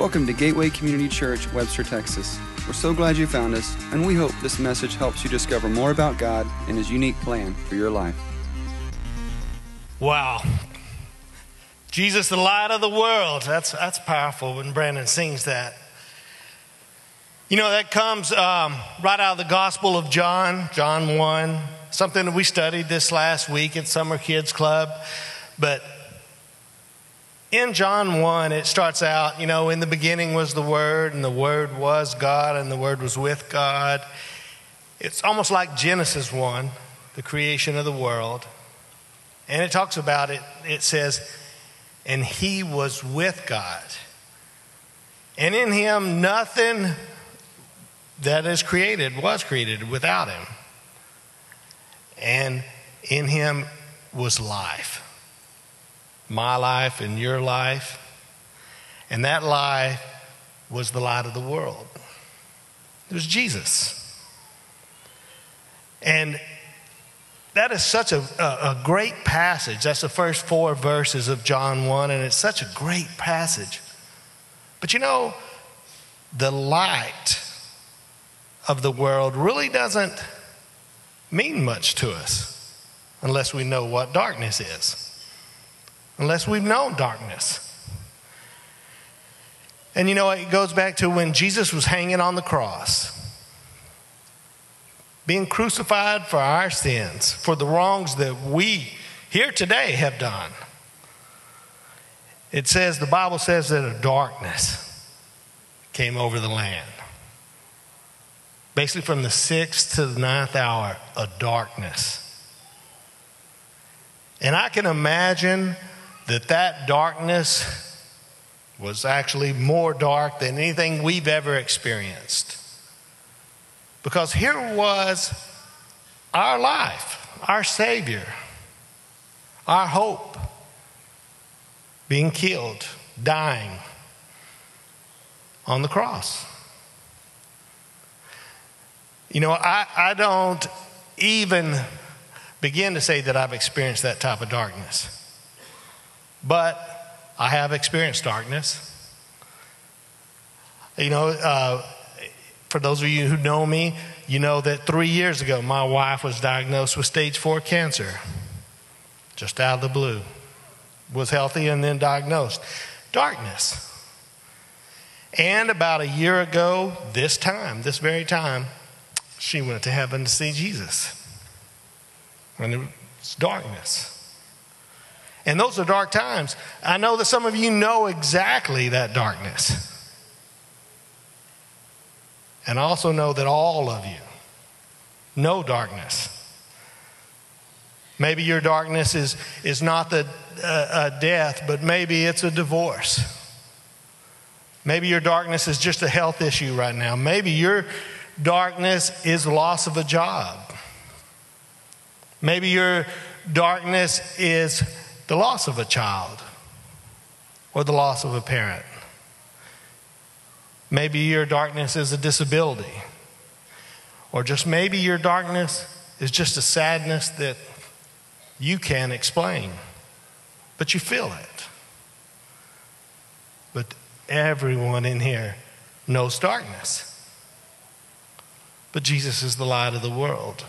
Welcome to Gateway Community Church, Webster, Texas. We're so glad you found us, and we hope this message helps you discover more about God and His unique plan for your life. Wow. Jesus, the light of the world. That's, that's powerful when Brandon sings that. You know, that comes um, right out of the Gospel of John, John 1, something that we studied this last week at Summer Kids Club. But in John 1, it starts out, you know, in the beginning was the Word, and the Word was God, and the Word was with God. It's almost like Genesis 1, the creation of the world. And it talks about it, it says, and He was with God. And in Him, nothing that is created was created without Him. And in Him was life my life and your life. And that life was the light of the world. It was Jesus. And that is such a, a, a, great passage. That's the first four verses of John 1, and it's such a great passage. But you know, the light of the world really doesn't mean much to us unless we know what darkness is unless we've known darkness. And you know, it goes back to when Jesus was hanging on the cross, being crucified for our sins, for the wrongs that we here today have done. It says, the Bible says that a darkness came over the land. Basically, from the sixth to the ninth hour, a darkness. And I can imagine that that darkness was actually more dark than anything we've ever experienced. Because here was our life, our Savior, our hope being killed, dying on the cross. You know, I, I don't even begin to say that I've experienced that type of darkness. But I have experienced darkness. You know, uh, for those of you who know me, you know that three years ago, my wife was diagnosed with stage four cancer, just out of the blue. Was healthy and then diagnosed. Darkness. And about a year ago, this time, this very time, she went to heaven to see Jesus. And it was darkness. And those are dark times. I know that some of you know exactly that darkness. And I also know that all of you know darkness. Maybe your darkness is, is not the uh, a death, but maybe it's a divorce. Maybe your darkness is just a health issue right now. Maybe your darkness is loss of a job. Maybe your darkness is the loss of a child or the loss of a parent. Maybe your darkness is a disability, or just maybe your darkness is just a sadness that you can't explain, but you feel it. But everyone in here knows darkness. But Jesus is the light of the world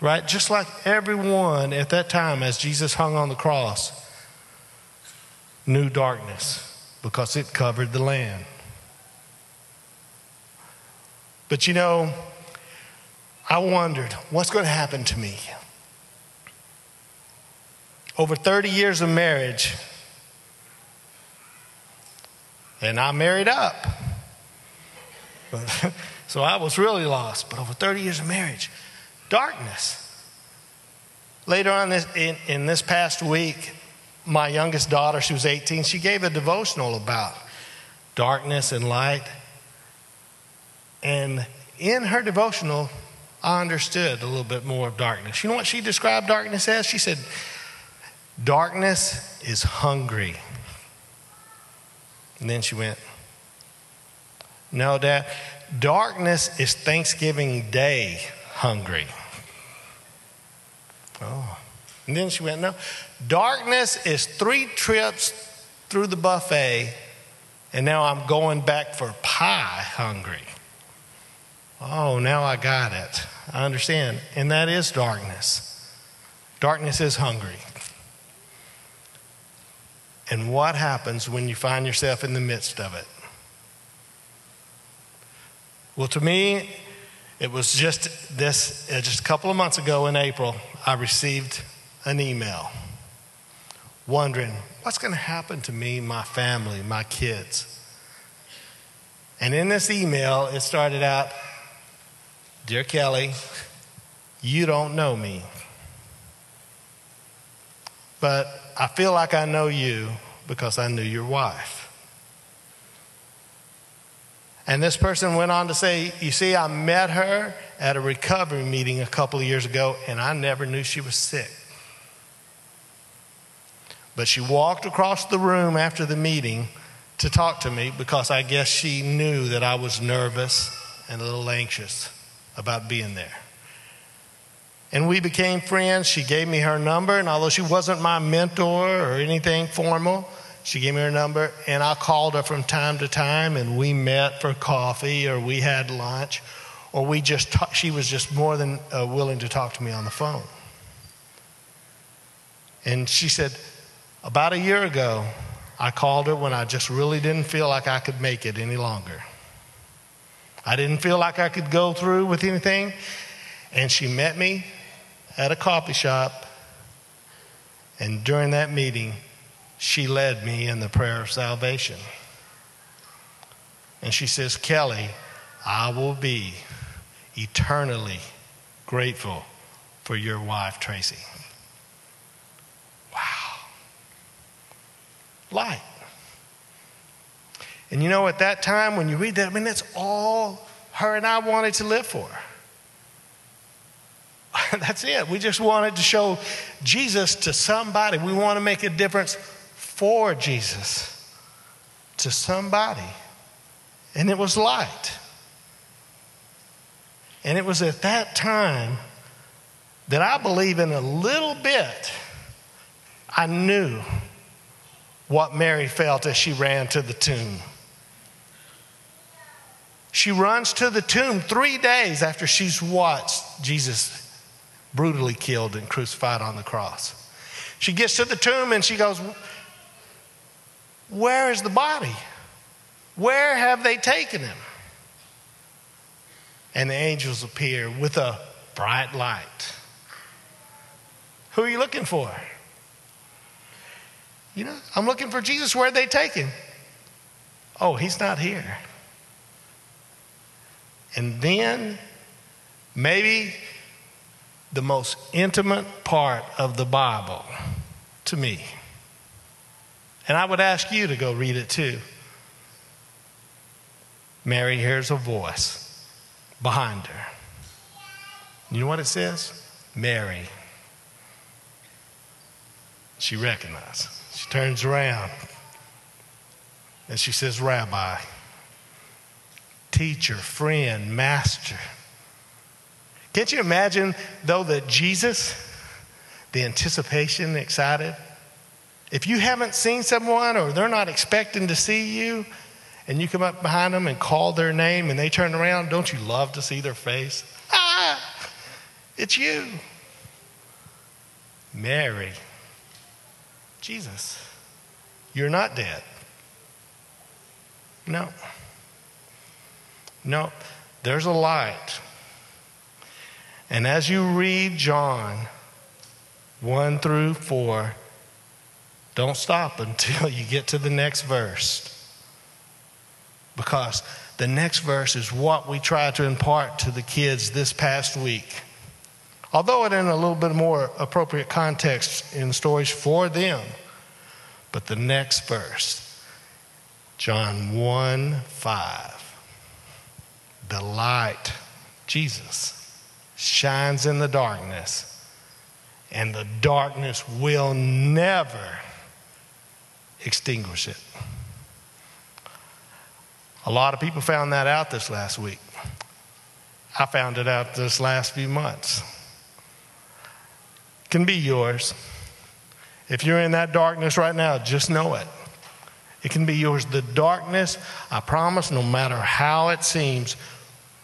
right? Just like everyone at that time, as Jesus hung on the cross, knew darkness because it covered the land. But you know, I wondered what's going to happen to me? Over 30 years of marriage, and I married up. so I was really lost. But over 30 years of marriage, darkness. Later on this, in, in this past week, my youngest daughter, she was 18, she gave a devotional about darkness and light. And in her devotional, I understood a little bit more of darkness. You know what she described darkness as? She said, Darkness is hungry. And then she went, No, Dad, darkness is Thanksgiving Day hungry. Oh. And then she went, No, darkness is three trips through the buffet and now I'm going back for pie hungry. Oh, now I got it. I understand. And that is darkness. Darkness is hungry. And what happens when you find yourself in the midst of it? Well, to me, it was just this, uh, just a couple of months ago in April, I received an email wondering what's going to happen to me, my family, my kids. And in this email, it started out Dear Kelly, you don't know me. But I feel like I know you because I knew your wife. And this person went on to say, You see, I met her at a recovery meeting a couple of years ago, and I never knew she was sick. But she walked across the room after the meeting to talk to me because I guess she knew that I was nervous and a little anxious about being there. And we became friends. She gave me her number, and although she wasn't my mentor or anything formal, she gave me her number, and I called her from time to time, and we met for coffee, or we had lunch, or we just talk, she was just more than uh, willing to talk to me on the phone. And she said, about a year ago, I called her when I just really didn't feel like I could make it any longer. I didn't feel like I could go through with anything. And she met me at a coffee shop. And during that meeting, she led me in the prayer of salvation. And she says, Kelly, I will be eternally grateful for your wife, Tracy. Wow. Light. And you know, at that time, when you read that, I mean, that's all her and I wanted to live for. that's it. We just wanted to show Jesus to somebody. We want to make a difference for Jesus to somebody. And it was light. And it was at that time that I believe in a little bit, I knew what Mary felt as she ran to the tomb. She runs to the tomb three days after she's watched Jesus brutally killed and crucified on the cross. She gets to the tomb and she goes, Where is the body? Where have they taken him? And the angels appear with a bright light. Who are you looking for? You know, I'm looking for Jesus. Where'd they take him? Oh, he's not here. And then, maybe the most intimate part of the Bible to me. And I would ask you to go read it too. Mary hears a voice behind her. You know what it says? Mary. She recognizes. She turns around and she says, Rabbi teacher, friend, master. Can't you imagine, though, that Jesus, the anticipation, excited? If you haven't seen someone or they're not expecting to see you, and you come up behind them and call their name and they turn around, don't you love to see their face? Ah, it's you. Mary, Jesus, you're not dead. No. No, there's a light. And as you read John 1 through 4, don't stop until you get to the next verse. Because the next verse is what we try to impart to the kids this past week. Although it in a little bit more appropriate context in stories for them. But the next verse, John 1 5 the light, Jesus, shines in the darkness, and the darkness will never extinguish it. A lot of people found that out this last week. I found it out this last few months. It can be yours. If you're in that darkness right now, just know it. It can be yours. The darkness, I promise, no matter how it seems,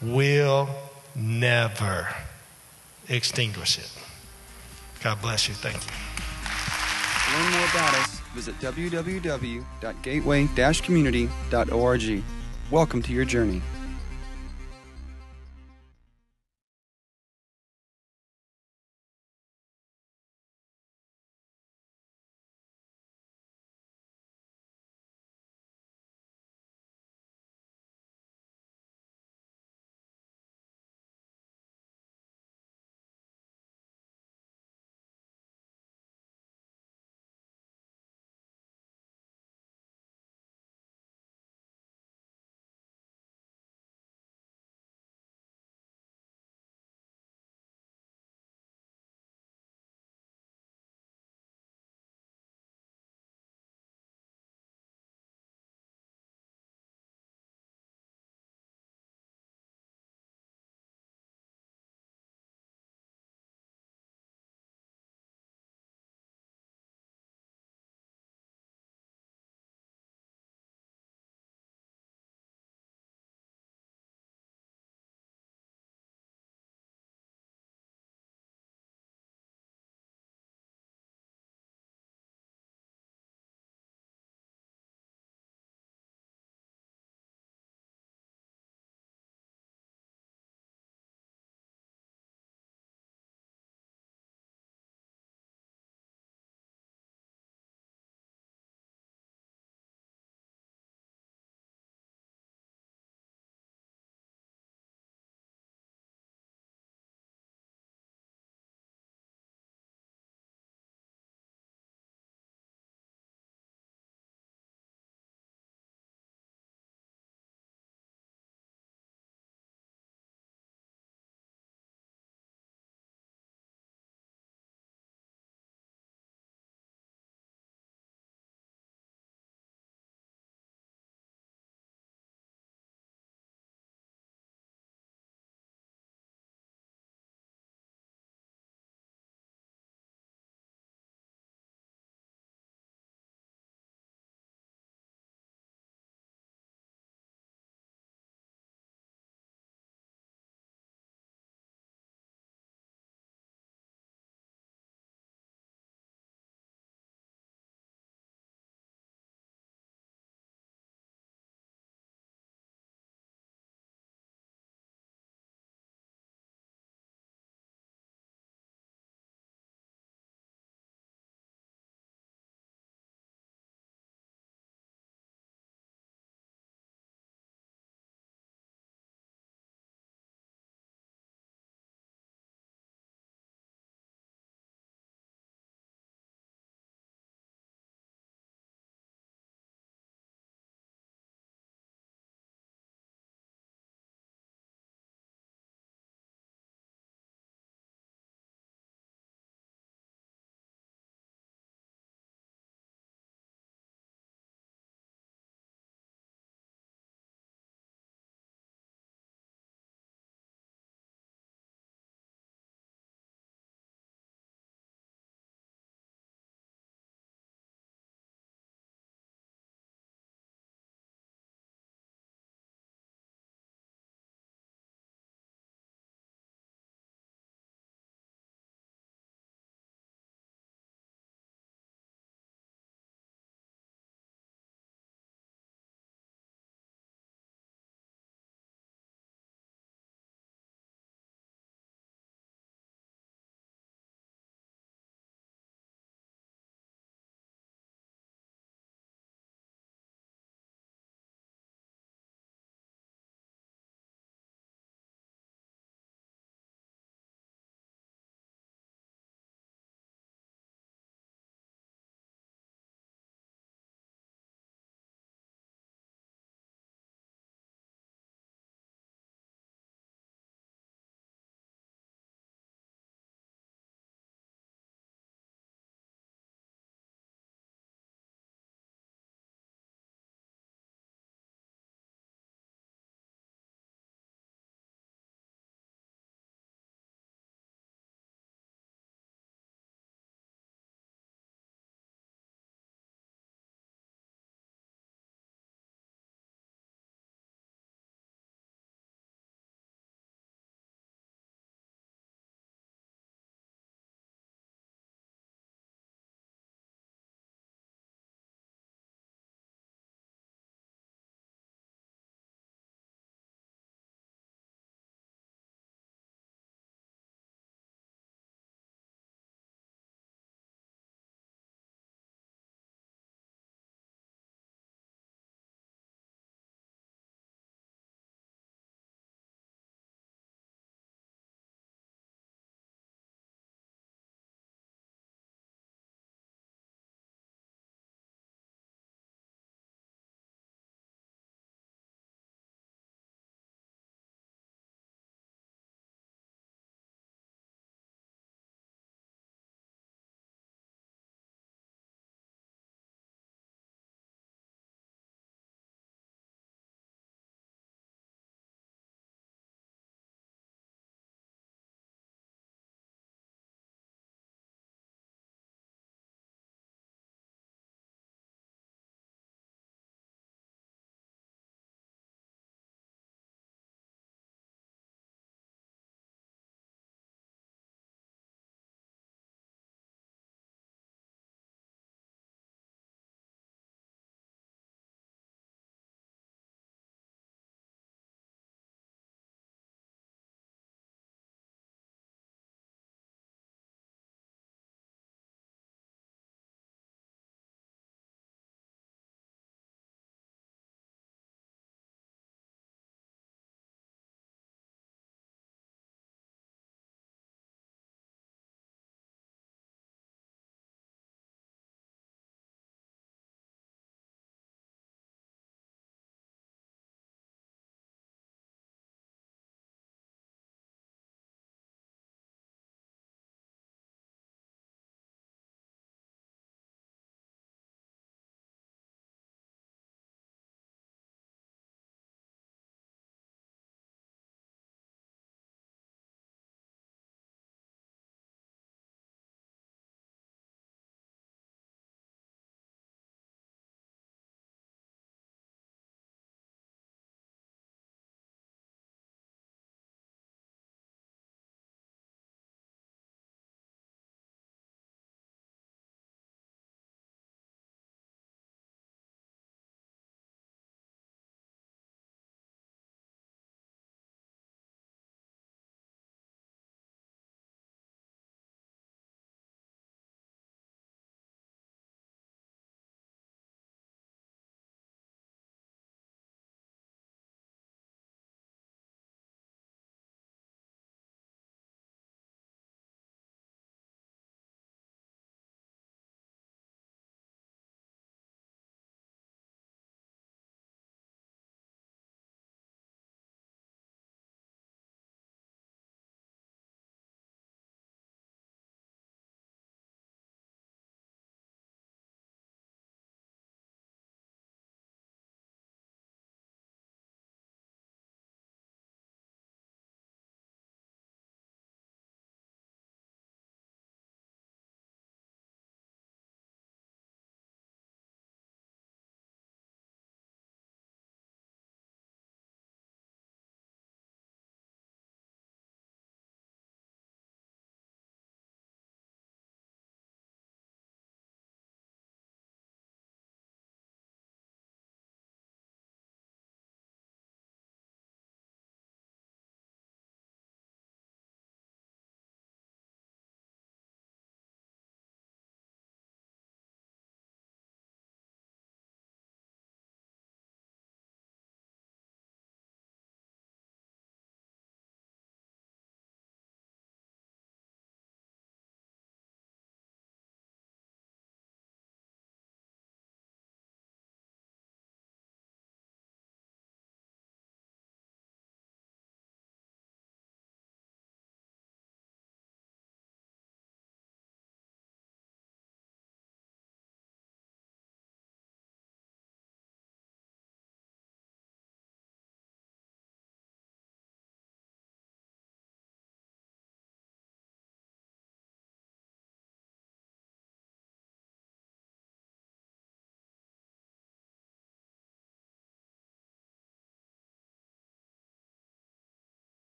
will never extinguish it. God bless you. Thank you. Learn more about us, visit www.gateway-community.org. Welcome to your journey.